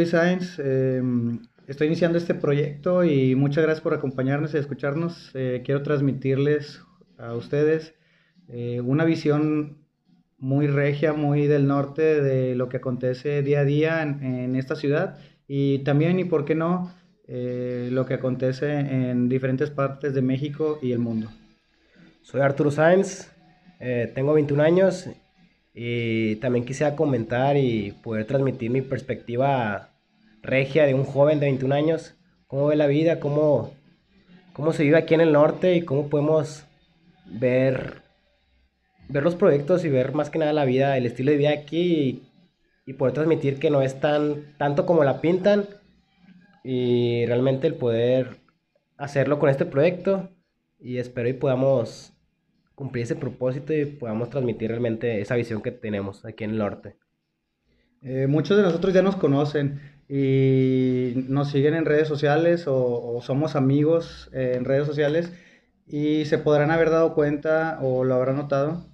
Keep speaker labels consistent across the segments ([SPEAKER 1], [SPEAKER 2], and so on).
[SPEAKER 1] Luis Sainz. Eh, estoy iniciando este proyecto y muchas gracias por acompañarnos y escucharnos. Eh, quiero transmitirles a ustedes eh, una visión muy regia, muy del norte de lo que acontece día a día en, esta ciudad y también, y por qué no, lo que acontece en diferentes partes de México y el mundo.
[SPEAKER 2] Soy Arturo Sainz, tengo 21 años y también quisiera comentar y poder transmitir mi perspectiva regia de un joven de 21 años, cómo ve la vida, cómo, cómo se vive aquí en el norte y cómo podemos ver, ver los proyectos y ver más que nada la vida, el estilo de vida aquí y, poder transmitir que no es tan tanto como la pintan y realmente el poder hacerlo con este proyecto. Y espero y podamos cumplir ese propósito y podamos transmitir realmente esa visión que tenemos aquí en el norte.
[SPEAKER 1] Eh, muchos de nosotros ya nos conocen y nos siguen en redes sociales o, somos amigos eh, en redes sociales y se podrán haber dado cuenta o lo habrán notado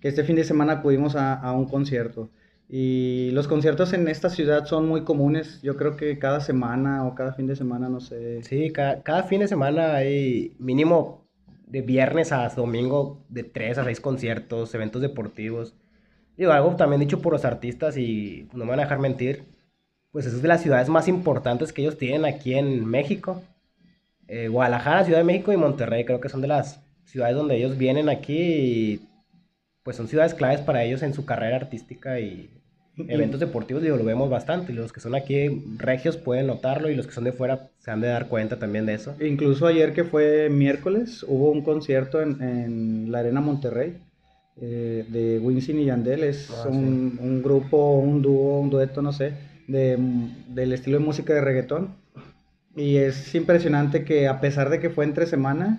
[SPEAKER 1] que este fin de semana acudimos a, un concierto. Y los conciertos en esta ciudad son muy comunes. Yo creo que cada semana o cada fin de semana, no sé.
[SPEAKER 2] Sí, cada, cada fin de semana hay mínimo de viernes a domingo de 3 a 6 conciertos, eventos deportivos. Digo, algo también dicho por los artistas y no me van a dejar mentir, pues es de las ciudades más importantes que ellos tienen aquí en México. Eh, Guadalajara, Ciudad de México y Monterrey creo que son de las ciudades donde ellos vienen aquí y pues son ciudades claves para ellos en su carrera artística y eventos deportivos, digo, lo vemos bastante. Y los que son aquí regios pueden notarlo y los que son de fuera se han de dar cuenta también de eso.
[SPEAKER 1] Incluso ayer que fue miércoles, hubo un concierto en, en la Arena Monterrey eh, de Winston y Yandel. Es ah, un, un, grupo, un dúo, un dueto, no sé, de, del estilo de música de reggaetón. Y es impresionante que a pesar de que fue entre semana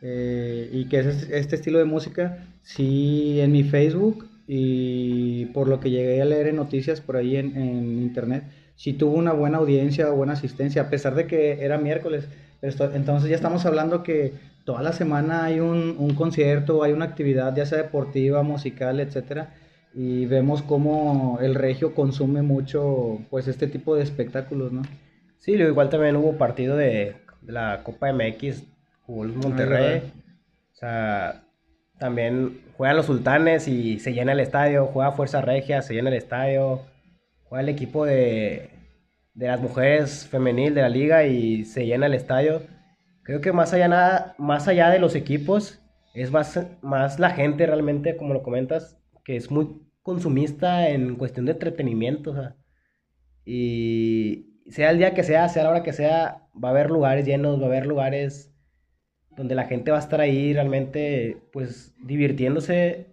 [SPEAKER 1] eh, y que es este estilo de música, sí en mi Facebook y por lo que llegué a leer en noticias por ahí en, internet, si tuvo una buena audiencia, buena asistencia, a pesar de que era miércoles. entonces ya estamos hablando que toda la semana hay un, un concierto, hay una actividad, ya sea deportiva, musical, etcétera, y vemos cómo el regio consume mucho pues este tipo de espectáculos, ¿no?
[SPEAKER 2] Sí, igual también hubo partido de, la Copa MX, jugó el Monterrey. o sea, también juegan los sultanes y se llena el estadio, juega Fuerza Regia, se llena el estadio, juega el equipo de, de las mujeres femenil de la liga y se llena el estadio. Creo que más allá, nada, más allá de los equipos, es más, más la gente realmente, como lo comentas, que es muy consumista en cuestión de entretenimiento. y sea el día que sea, sea la hora que sea, va a haber lugares llenos, va a haber lugares donde la gente va a estar ahí realmente, pues, divirtiéndose,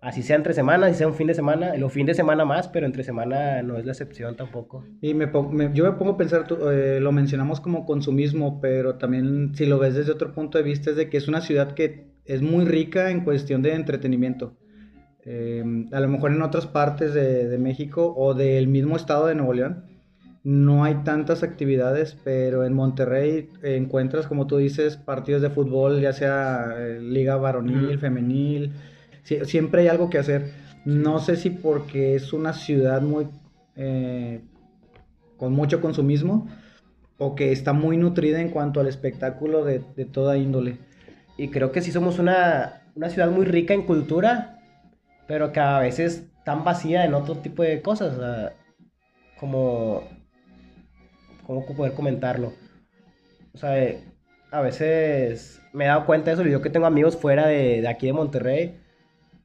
[SPEAKER 2] así sea entre semanas, así sea un fin de semana, el fin de semana más, pero entre semana no es la excepción tampoco.
[SPEAKER 1] Y me, yo me pongo a pensar, eh, lo mencionamos como consumismo, pero también si lo ves desde otro punto de vista es de que es una ciudad que es muy rica en cuestión de entretenimiento. Eh, a lo mejor en otras partes de, de México o del mismo estado de Nuevo León, no hay tantas actividades, pero en Monterrey encuentras, como tú dices, partidos de fútbol, ya sea eh, liga varonil, femenil, siempre hay algo que hacer. No sé si porque es una ciudad muy eh, con mucho consumismo o que está muy nutrida en cuanto al espectáculo de, toda índole.
[SPEAKER 2] Y creo que sí somos una, una ciudad muy rica en cultura, pero que a veces tan vacía en otro tipo de cosas. como cómo poder comentarlo. O sea, eh, a veces me he dado cuenta de eso, yo que tengo amigos fuera de, de, aquí de Monterrey,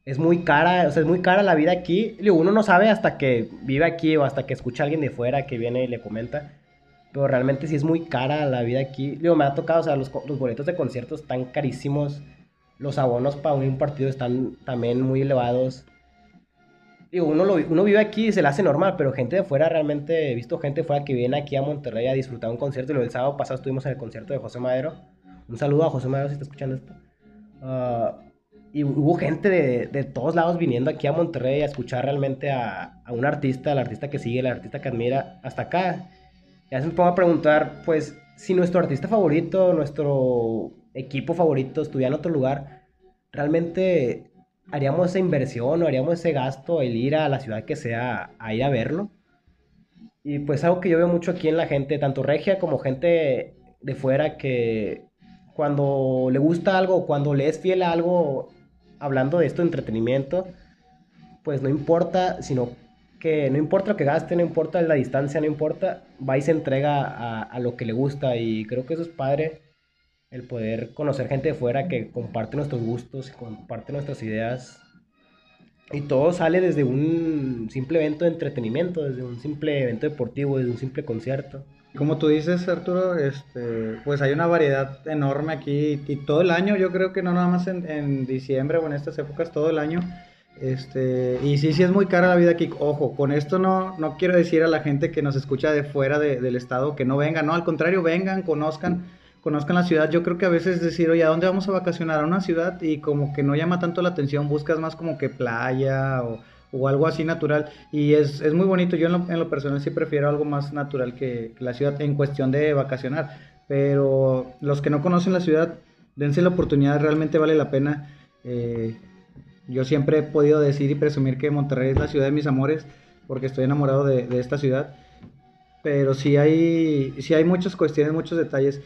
[SPEAKER 2] es muy cara, o sea, es muy cara la vida aquí. Uno no sabe hasta que vive aquí o hasta que escucha a alguien de fuera que viene y le comenta. Pero realmente sí es muy cara la vida aquí. Digo, me ha tocado, o sea, los, los boletos de conciertos están carísimos. Los abonos para un partido están también muy elevados digo, uno, lo, uno vive aquí y se le hace normal, pero gente de fuera realmente, he visto gente fuera que viene aquí a Monterrey a disfrutar un concierto. Y lo sábado pasado estuvimos en el concierto de José Madero. Un saludo a José Madero si está escuchando esto. Ah, y hubo gente de, de, todos lados viniendo aquí a Monterrey a escuchar realmente a, a, un artista, al artista que sigue, el artista que admira, hasta acá. Y a veces me pongo a preguntar, pues, si nuestro artista favorito, nuestro equipo favorito estuviera en otro lugar, realmente haríamos esa inversión o haríamos ese gasto el ir a la ciudad que sea a ir a verlo. Y pues algo que yo veo mucho aquí en la gente, tanto regia como gente de fuera, que cuando le gusta algo, cuando le es fiel a algo, hablando de esto de entretenimiento, pues no importa, sino que no importa lo que gaste, no importa la distancia, no importa, va y se entrega a, a lo que le gusta y creo que eso es padre, el poder conocer gente de fuera que comparte nuestros gustos, comparte nuestras ideas y todo sale desde un simple evento de entretenimiento, desde un simple evento deportivo, desde un simple concierto.
[SPEAKER 1] Como tú dices, Arturo, este, pues hay una variedad enorme aquí y todo el año, yo creo que no nada más en, en diciembre o en estas épocas, todo el año este, y sí, sí es muy cara la vida aquí. Ojo, con esto no, no quiero decir a la gente que nos escucha de fuera del estado que no vengan, no, al contrario, vengan, conozcan, conozcan la ciudad. Yo creo que a veces decir, oye, ¿a dónde vamos a vacacionar? A una ciudad y como que no llama tanto la atención, buscas más como que playa o, algo así natural. Y es, muy bonito. Yo en lo, personal sí prefiero algo más natural que, la ciudad en cuestión de vacacionar. Pero los que no conocen la ciudad, dense la oportunidad, realmente vale la pena. Eh, yo siempre he podido decir y presumir que Monterrey es la ciudad de mis amores, porque estoy enamorado de, esta ciudad. Pero sí hay, sí hay muchas cuestiones, muchos detalles.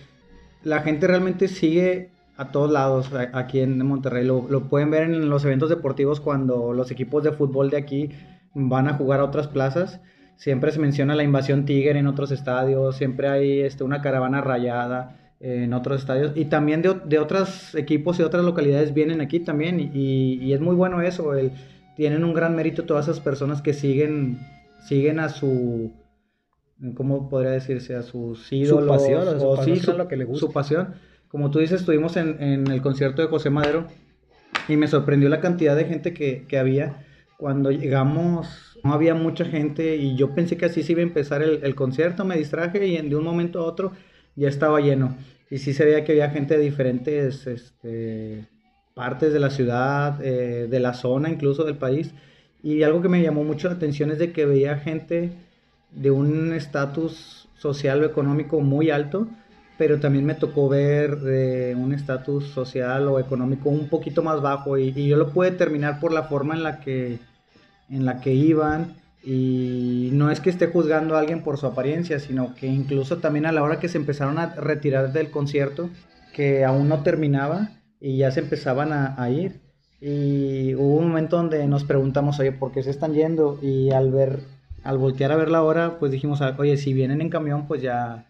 [SPEAKER 1] La gente realmente sigue a todos lados aquí en Monterrey. Lo, pueden ver en los eventos deportivos cuando los equipos de fútbol de aquí van a jugar a otras plazas. Siempre se menciona la invasión Tigre en otros estadios, siempre hay este, una caravana rayada en otros estadios y también de, otros equipos y otras localidades vienen aquí también y, es muy bueno eso, tienen un gran mérito todas esas personas que siguen, siguen a su, ¿cómo podría decirse? A sus ídolos. Su pasión, o, sí, su, lo que le gusta. Su pasión. Como tú dices, estuvimos en, en, el concierto de José Madero y me sorprendió la cantidad de gente que, que había. Cuando llegamos, no había mucha gente y yo pensé que así se iba a empezar el, el concierto, me distraje y de un momento a otro ya estaba lleno. Y sí se veía que había gente de diferentes este, partes de la ciudad, eh, de la zona incluso del país. Y algo que me llamó mucho la atención es de que veía gente de un estatus social o económico muy alto, pero también me tocó ver de un estatus social o económico un poquito más bajo y, yo lo pude determinar por la forma en la que, en la que iban y no es que esté juzgando a alguien por su apariencia, sino que incluso también a la hora que se empezaron a retirar del concierto, que aún no terminaba y ya se empezaban a, ir. Y hubo un momento donde nos preguntamos, oye, ¿por qué se están yendo? Y al ver, al voltear a ver la hora, pues dijimos, oye, si vienen en camión, pues ya,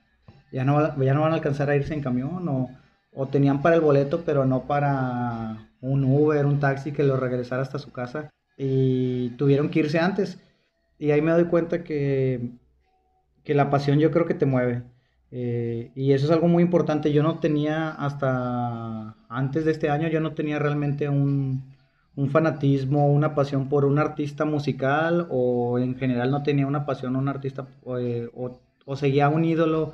[SPEAKER 1] ya, no, ya no van a alcanzar a irse en camión. O, o tenían para el boleto, pero no para un Uber, un taxi que lo regresara hasta su casa. Y tuvieron que irse antes. Y ahí me doy cuenta que, que la pasión yo creo que te mueve. Eh, y eso es algo muy importante. Yo no tenía hasta antes de este año, yo no tenía realmente un, un fanatismo, una pasión por un artista musical o en general no tenía una pasión un artista eh, o, o, seguía un ídolo,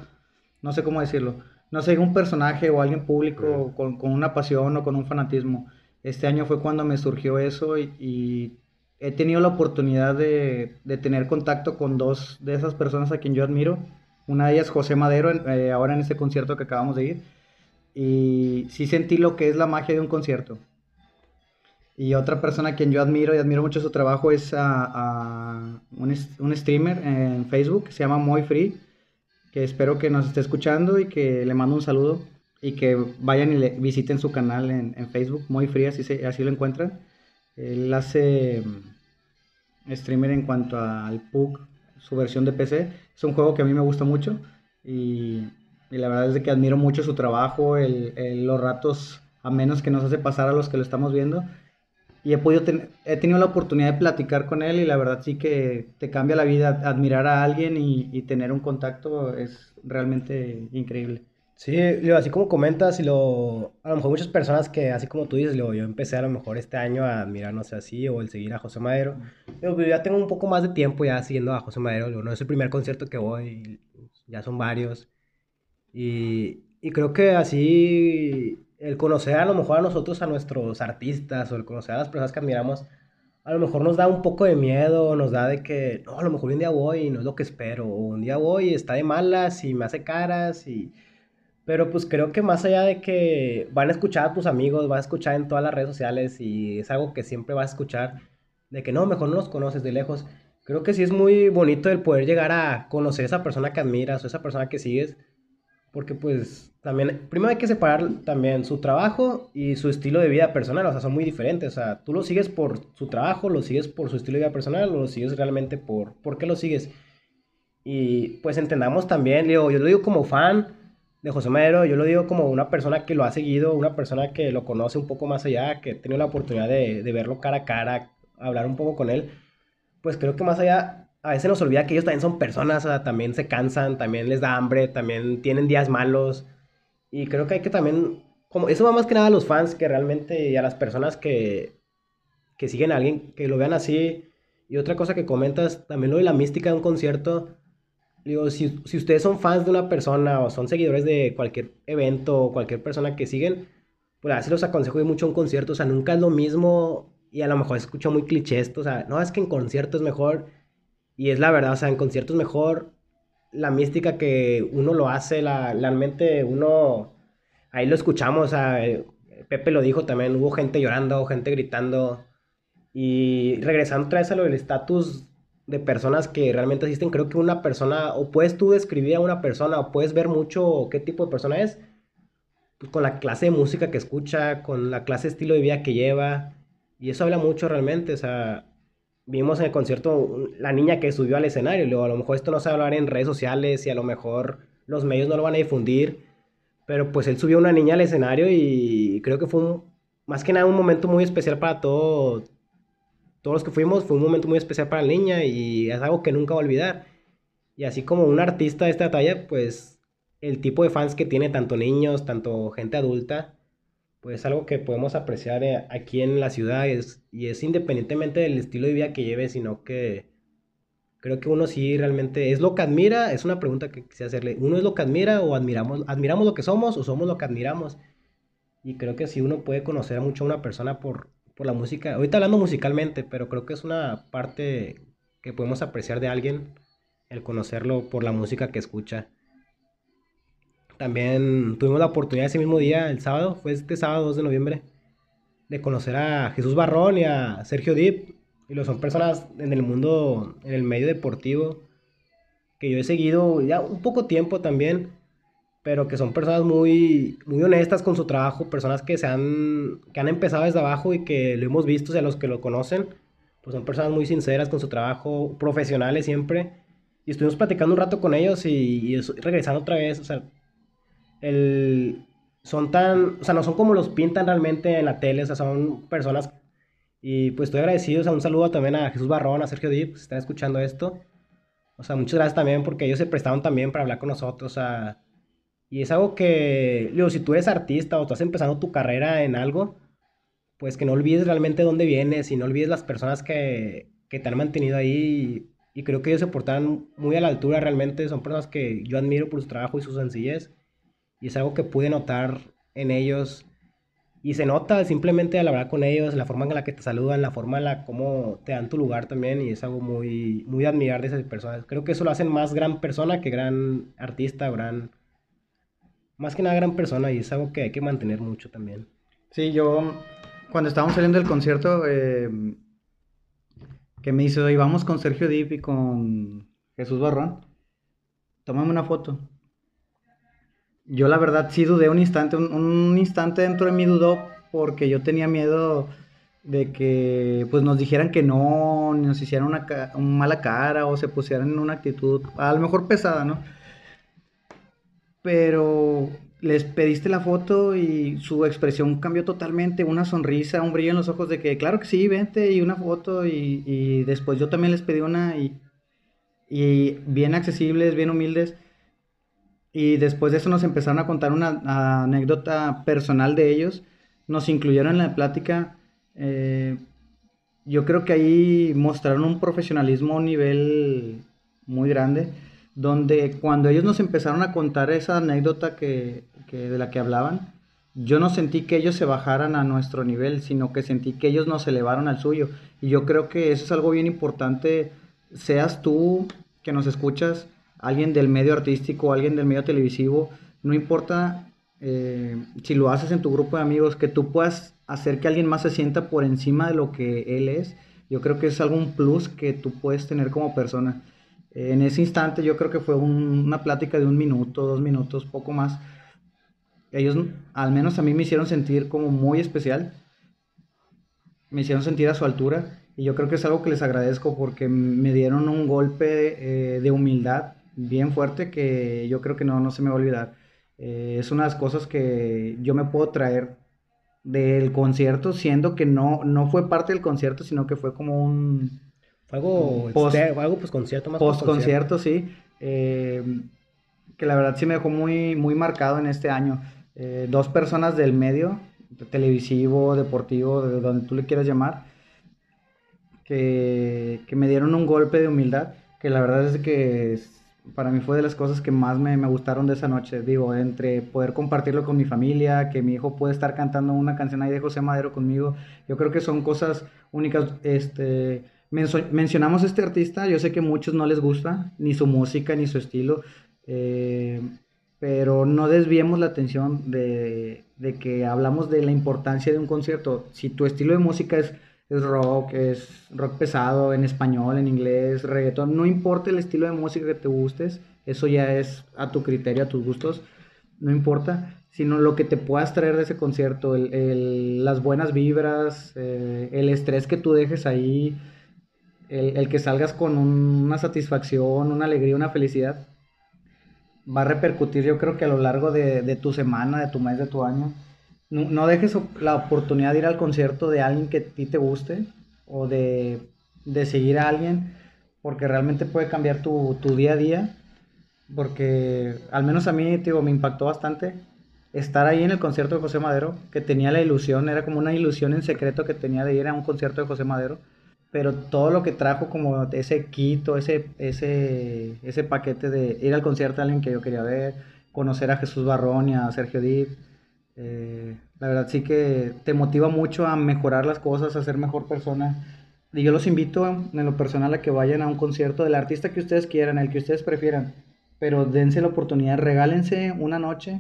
[SPEAKER 1] no sé cómo decirlo. No sé, un personaje o alguien público con, con, una pasión o con un fanatismo. Este año fue cuando me surgió eso y, y he tenido la oportunidad de, tener contacto con dos de esas personas a quien yo admiro. Una de ellas, José Madero, eh, ahora en este concierto que acabamos de ir. Y sí sentí lo que es la magia de un concierto. Y otra persona a quien yo admiro y admiro mucho su trabajo es a, un, un, streamer en Facebook que se llama Muy Free, que espero que nos esté escuchando y que le mando un saludo y que vayan y le visiten su canal en, Facebook, Muy Free, así, se, así lo encuentran. Él hace streamer en cuanto al PUC, su versión de PC. Es un juego que a mí me gusta mucho y, la verdad es de que admiro mucho su trabajo, el, los ratos a menos que nos hace pasar a los que lo estamos viendo. Y he, podido he tenido la oportunidad de platicar con él y la verdad sí que te cambia la vida admirar a alguien y, y tener un contacto es realmente increíble.
[SPEAKER 2] Sí, así como comentas, y lo, a lo mejor muchas personas que, así como tú dices, yo empecé a lo mejor este año a admirar, no sé, así, o el seguir a José Madero. Pero pues, ya tengo un poco más de tiempo ya siguiendo a José Madero. no es el primer concierto que voy, ya son varios. Y, y creo que así, el conocer a lo mejor a nosotros, a nuestros artistas, o el conocer a las personas que admiramos, a lo mejor nos da un poco de miedo, nos da de que, no, a lo mejor un día voy y no es lo que espero, o un día voy y está de malas y me hace caras y pero pues creo que más allá de que van a escuchar a tus amigos, van a escuchar en todas las redes sociales y es algo que siempre vas a escuchar, de que no, mejor no los conoces de lejos. creo que sí es muy bonito el poder llegar a conocer a esa persona que admiras o esa persona que sigues. Porque pues también, primero hay que separar también su trabajo y su estilo de vida personal, o sea, son muy diferentes. O sea, tú lo sigues por su trabajo, lo sigues por su estilo de vida personal o lo sigues realmente por, ¿por qué lo sigues? Y pues entendamos también, digo, yo lo digo como fan de José Madero, yo lo digo como una persona que lo ha seguido, una persona que lo conoce un poco más allá, que he tenido la oportunidad de, de verlo cara a cara, hablar un poco con él. Pues creo que más allá a veces nos olvida que ellos también son personas, o sea, también se cansan, también les da hambre, también tienen días malos. Y creo que hay que también, como eso va más que nada a los fans que realmente y a las personas que, que siguen a alguien, que lo vean así. Y otra cosa que comentas, también lo de la mística de un concierto. Digo, si, si ustedes son fans de una persona o son seguidores de cualquier evento o cualquier persona que siguen, pues así los aconsejo ir mucho un concierto. O sea, nunca es lo mismo y a lo mejor escucho muy cliché esto. O sea, no, es que en concierto es mejor y es la verdad, o sea, en conciertos mejor la mística que uno lo hace, la, la mente, uno, ahí lo escuchamos, o sea, eh, Pepe lo dijo también, hubo gente llorando, gente gritando. Y regresando otra vez a lo del estatus de personas que realmente asisten, creo que una persona, o puedes tú describir a una persona, o puedes ver mucho qué tipo de persona es, pues con la clase de música que escucha, con la clase de estilo de vida que lleva, y eso habla mucho realmente, o sea, vimos en el concierto la niña que subió al escenario. Luego, a lo mejor esto no se va a hablar en redes sociales y a lo mejor los medios no lo van a difundir. Pero pues él subió una niña al escenario y creo que fue más que nada un momento muy especial para todo, todos los que fuimos. Fue un momento muy especial para la niña y es algo que nunca va a olvidar. Y así como un artista de esta talla, pues el tipo de fans que tiene tanto niños, tanto gente adulta, pues algo que podemos apreciar eh, aquí en la ciudad es, y es independientemente del estilo de vida que lleve, sino que creo que uno sí realmente es lo que admira, es una pregunta que quisiera hacerle, uno es lo que admira o admiramos, admiramos lo que somos o somos lo que admiramos. Y creo que sí uno puede conocer mucho a una persona por, por la música, ahorita hablando musicalmente, pero creo que es una parte que podemos apreciar de alguien, el conocerlo por la música que escucha. También tuvimos la oportunidad ese mismo día, el sábado, fue este sábado 2 de noviembre, de conocer a Jesús Barrón y a Sergio Dip. Y lo son personas en el mundo, en el medio deportivo, que yo he seguido ya un poco tiempo también, pero que son personas muy, muy honestas con su trabajo, personas que, se han, que han empezado desde abajo y que lo hemos visto, o sea, los que lo conocen, pues son personas muy sinceras con su trabajo, profesionales siempre. Y estuvimos platicando un rato con ellos y, y regresando otra vez, o sea, el, son tan, o sea, no son como los pintan realmente en la tele, o sea, son personas, y pues estoy agradecido, o sea, un saludo también a Jesús Barrón, a Sergio Dip, si están escuchando esto, o sea, muchas gracias también porque ellos se prestaron también para hablar con nosotros, o sea, y es algo que, digo, si tú eres artista o estás empezando tu carrera en algo, pues que no olvides realmente dónde vienes y no olvides las personas que, que te han mantenido ahí y, y creo que ellos se portan muy a la altura realmente, son personas que yo admiro por su trabajo y su sencillez y es algo que pude notar en ellos. Y se nota simplemente al hablar con ellos, la forma en la que te saludan, la forma en la cómo te dan tu lugar también. Y es algo muy, muy admirar de esas personas. Creo que eso lo hacen más gran persona que gran artista, gran... Más que nada gran persona y es algo que hay que mantener mucho también.
[SPEAKER 1] Sí, yo cuando estábamos saliendo del concierto, eh, que me dice, y vamos con Sergio Dip y con Jesús Barrón, tómame una foto yo la verdad sí dudé un instante, un, instante dentro de mí dudó porque yo tenía miedo de que pues nos dijeran que no, nos hicieran una, mala cara o se pusieran en una actitud a lo mejor pesada, ¿no? Pero les pediste la foto y su expresión cambió totalmente, una sonrisa, un brillo en los ojos de que claro que sí, vente y una foto y, y después yo también les pedí una y, y bien accesibles, bien humildes y después de eso nos empezaron a contar una anécdota personal de ellos. Nos incluyeron en la plática. Eh, yo creo que ahí mostraron un profesionalismo a un nivel muy grande, donde cuando ellos nos empezaron a contar esa anécdota que, que, de la que hablaban, yo no sentí que ellos se bajaran a nuestro nivel, sino que sentí que ellos nos elevaron al suyo. Y yo creo que eso es algo bien importante, seas tú que nos escuchas, alguien del medio artístico, alguien del medio televisivo, no importa eh, si lo haces en tu grupo de amigos, que tú puedas hacer que alguien más se sienta por encima de lo que él es, yo creo que es algún plus que tú puedes tener como persona. En ese instante yo creo que fue una plática de un minuto, dos minutos, poco más. Ellos, al menos a mí me hicieron sentir como muy especial. Me hicieron sentir a su altura. Y yo creo que es algo que les agradezco porque me dieron un golpe eh, de humildad bien fuerte que yo creo que no, no se me va a olvidar. Eh, es una de las cosas que yo me puedo traer del concierto, siendo que no, no fue parte del concierto, sino que fue como un...
[SPEAKER 2] Fue algo, post, algo pues concierto más
[SPEAKER 1] post concierto, sí. Eh, que la verdad sí me dejó muy, muy marcado en este año. Eh, dos personas del medio, televisivo, deportivo, de donde tú le quieras llamar, que, que me dieron un golpe de humildad, que la verdad es que para mí fue de las cosas que más me, me, gustaron de esa noche. Digo, entre poder compartirlo con mi familia, que mi hijo puede estar cantando una canción ahí de José Madero conmigo, yo creo que son cosas únicas. Este, mencionamos este artista, yo sé que a muchos no les gusta, ni su música, ni su estilo, eh, pero no desviemos la atención de, de que hablamos de la importancia de un concierto. Si tu estilo de música es es rock, es rock pesado, en español, en inglés, reggaetón, no importa el estilo de música que te gustes, eso ya es a tu criterio, a tus gustos, no importa, sino lo que te puedas traer de ese concierto, el, las buenas vibras, eh, el estrés que tú dejes ahí, el, que salgas con una satisfacción, una alegría, una felicidad, va a repercutir yo creo que a lo largo de, de tu semana, de tu mes, de tu año no, dejes la oportunidad de ir al concierto de alguien que a ti te guste o de, seguir a alguien porque realmente puede cambiar tu, día a día. Porque al menos a mí, digo, me impactó bastante estar ahí en el concierto de José Madero, que tenía la ilusión, era como una ilusión en secreto que tenía de ir a un concierto de José Madero, pero todo lo que trajo como ese quito, ese, ese, ese paquete de ir al concierto de alguien que yo quería ver, conocer a Jesús Barrón y a Sergio Dip, eh, la verdad sí que te motiva mucho a mejorar las cosas, a ser mejor persona. Y yo los invito en lo personal a que vayan a un concierto del artista que ustedes quieran, el que ustedes prefieran. Pero dense la oportunidad, regálense una noche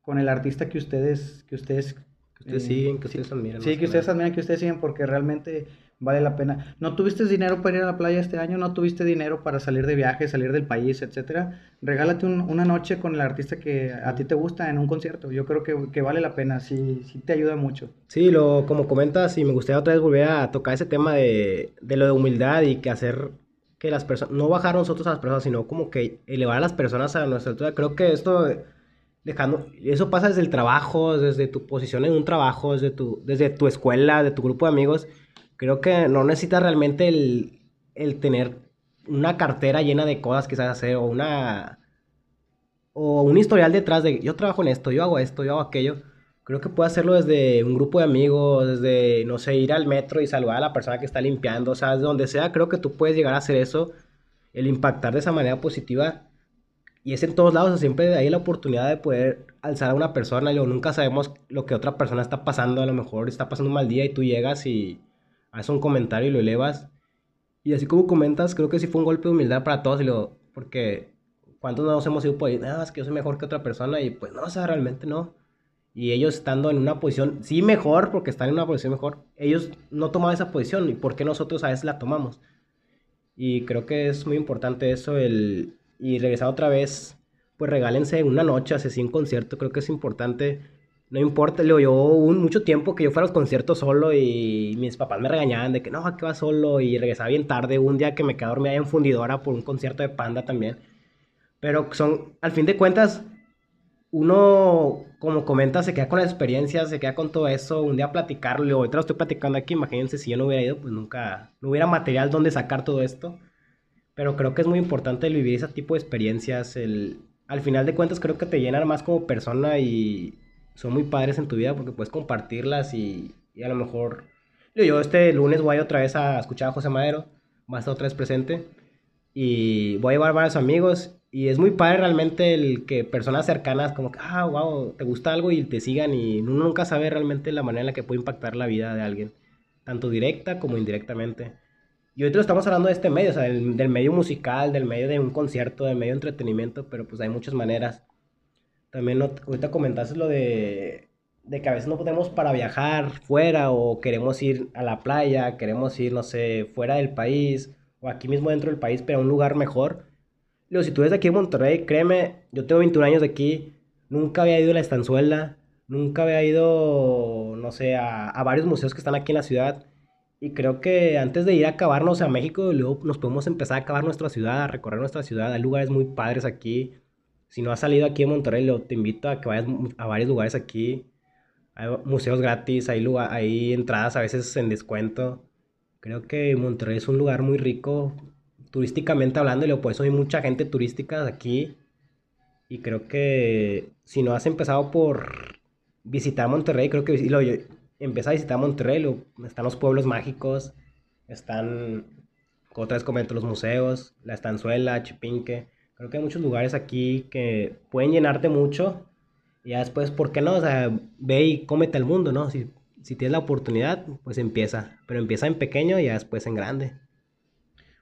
[SPEAKER 1] con el artista que ustedes, que ustedes,
[SPEAKER 2] que ustedes siguen, que ustedes admiran.
[SPEAKER 1] Sí, que ustedes admiran, que ustedes siguen, porque realmente vale la pena. ¿No tuviste dinero para ir a la playa este año? ¿No tuviste dinero para salir de viaje, salir del país, etcétera? Regálate una noche con el artista que a ti te gusta en un concierto. Yo creo que, vale la pena, sí, sí te ayuda mucho.
[SPEAKER 2] Sí, lo, como comentas, y me gustaría otra vez volver a tocar ese tema de, de lo de humildad y que hacer que las personas, no bajar nosotros a las personas, sino como que elevar a las personas a nuestra altura. Creo que esto, dejando, eso pasa desde el trabajo, desde tu posición en un trabajo, desde tu, desde tu escuela, de tu grupo de amigos creo que no necesitas realmente el, el tener una cartera llena de cosas que sabes hacer o una o un historial detrás de yo trabajo en esto, yo hago esto, yo hago aquello. Creo que puedes hacerlo desde un grupo de amigos, desde, no sé, ir al metro y saludar a la persona que está limpiando, o sea, desde donde sea, creo que tú puedes llegar a hacer eso, el impactar de esa manera positiva. Y es en todos lados, siempre hay la oportunidad de poder alzar a una persona, y nunca sabemos lo que otra persona está pasando, a lo mejor está pasando un mal día y tú llegas y haces un comentario y lo elevas. Y así como comentas, creo que sí fue un golpe de humildad para todos, y lo, porque ¿cuántos nos hemos ido por ahí? Nada, es que yo soy mejor que otra persona, y pues no, o sea, realmente no. Y ellos estando en una posición, sí mejor, porque están en una posición mejor, ellos no tomaban esa posición, y por qué nosotros a veces la tomamos. Y creo que es muy importante eso, el, y regresar otra vez, pues regálense una noche, hace un concierto, creo que es importante no importa, le yo un mucho tiempo que yo fuera a los conciertos solo y mis papás me regañaban de que no, que va solo y regresaba bien tarde. Un día que me quedé dormida en fundidora por un concierto de Panda también. Pero son, al fin de cuentas, uno, como comenta, se queda con la experiencia, se queda con todo eso. Un día platicarlo, ahorita lo estoy platicando aquí. Imagínense si yo no hubiera ido, pues nunca, no hubiera material donde sacar todo esto. Pero creo que es muy importante el vivir ese tipo de experiencias. El, al final de cuentas, creo que te llenan más como persona y son muy padres en tu vida porque puedes compartirlas y, y a lo mejor... Yo este lunes voy otra vez a escuchar a José Madero, va a estar otra vez presente y voy a llevar varios amigos y es muy padre realmente el que personas cercanas como que, ah, wow, te gusta algo y te sigan y uno nunca sabe realmente la manera en la que puede impactar la vida de alguien, tanto directa como indirectamente. Y ahorita estamos hablando de este medio, o sea, del, del medio musical, del medio de un concierto, del medio de entretenimiento, pero pues hay muchas maneras. También ahorita comentaste lo de de que a veces no podemos para viajar fuera o queremos ir a la playa, queremos ir, no sé, fuera del país o aquí mismo dentro del país, pero a un lugar mejor. Luego, si tú eres de aquí en Monterrey, créeme, yo tengo 21 años de aquí, nunca había ido a la estanzuela, nunca había ido, no sé, a, a varios museos que están aquí en la ciudad. Y creo que antes de ir a acabarnos a México, luego nos podemos empezar a acabar nuestra ciudad, a recorrer nuestra ciudad. Hay lugares muy padres aquí. Si no has salido aquí en Monterrey, te invito a que vayas a varios lugares aquí. Hay museos gratis, hay, lugar, hay entradas a veces en descuento. Creo que Monterrey es un lugar muy rico, turísticamente hablando, y por eso hay mucha gente turística aquí. Y creo que si no has empezado por visitar Monterrey, creo que lo, empieza a visitar Monterrey, están los pueblos mágicos, están, otra vez comento, los museos, la estanzuela, Chipinque. Creo que hay muchos lugares aquí que pueden llenarte mucho. Y ya después, ¿por qué no? O sea, ve y cómete al mundo, ¿no? Si, si tienes la oportunidad, pues empieza. Pero empieza en pequeño y ya después en grande.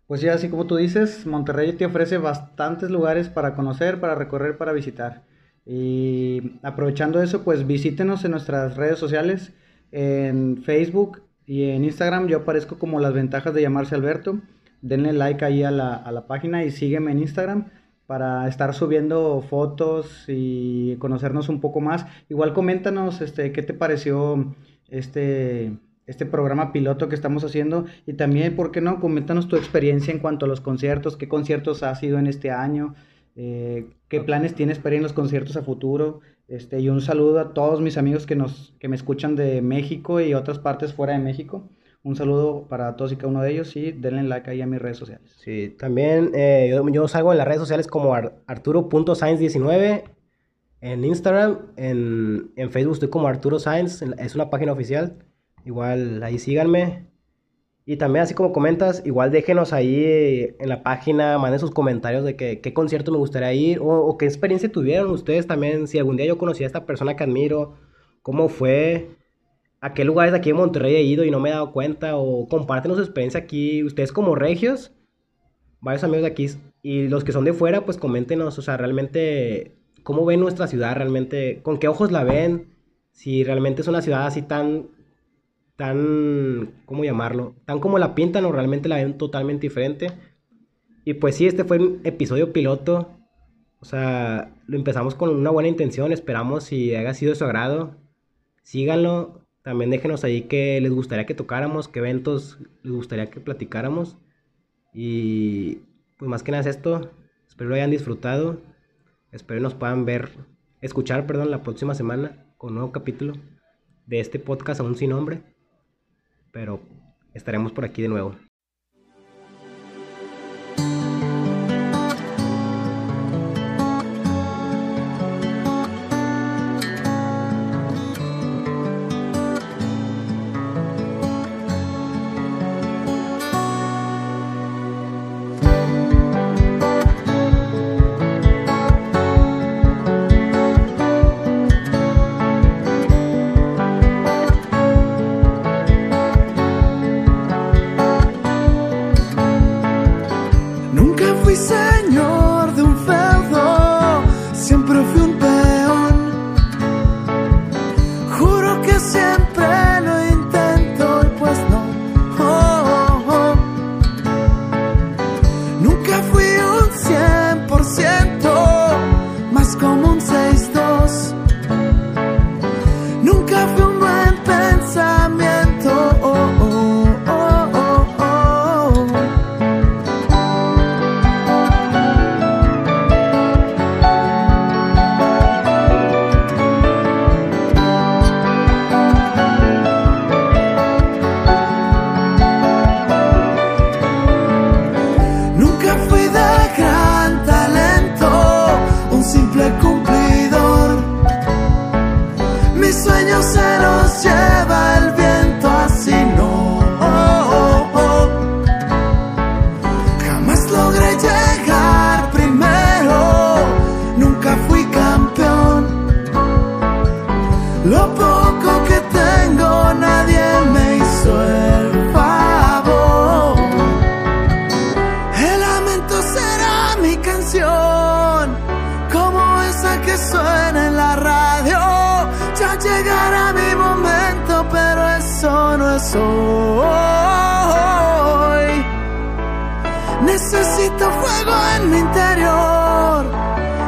[SPEAKER 1] Pues sí, así como tú dices, Monterrey te ofrece bastantes lugares para conocer, para recorrer, para visitar. Y aprovechando eso, pues visítenos en nuestras redes sociales en Facebook y en Instagram yo aparezco como las ventajas de llamarse Alberto. Denle like ahí a la, a la página y sígueme en Instagram para estar subiendo fotos y conocernos un poco más. Igual coméntanos este, qué te pareció este, este programa piloto que estamos haciendo y también, ¿por qué no? Coméntanos tu experiencia en cuanto a los conciertos, qué conciertos has ido en este año, eh, qué planes tienes para ir en los conciertos a futuro. Este, y un saludo a todos mis amigos que, nos, que me escuchan de México y otras partes fuera de México. Un saludo para todos y cada uno de ellos y denle like ahí a mis redes sociales.
[SPEAKER 2] Sí, también eh, yo, yo, salgo en las redes sociales como arturo.science19 en Instagram, en, en, Facebook estoy como Arturo Science, es una página oficial. Igual ahí síganme. Y también, así como comentas, igual déjenos ahí en la página, manden sus comentarios de que, qué concierto me gustaría ir o, qué experiencia tuvieron ustedes también. Si algún día yo conocí a esta persona que admiro, cómo fue, a qué lugares aquí en Monterrey he ido y no me he dado cuenta, o compártenos su experiencia aquí, ustedes como regios, varios amigos de aquí, y los que son de fuera, pues coméntenos, o sea, realmente, cómo ven nuestra ciudad, realmente, con qué ojos la ven, si realmente es una ciudad así tan tan, ¿cómo llamarlo? Tan como la pintan o realmente la ven totalmente diferente. Y pues sí, este fue un episodio piloto. O sea, lo empezamos con una buena intención. Esperamos si haya sido de su agrado. Síganlo. También déjenos ahí que les gustaría que tocáramos, qué eventos les gustaría que platicáramos. Y pues más que nada es esto. Espero lo hayan disfrutado. Espero nos puedan ver, escuchar, perdón, la próxima semana con un nuevo capítulo de este podcast aún sin nombre pero estaremos por aquí de nuevo.
[SPEAKER 3] Necesito fuego en mi interior.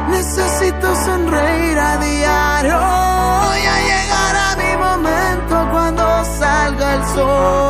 [SPEAKER 3] Necesito sonreír a diario. Voy a llegar a mi momento cuando salga el sol.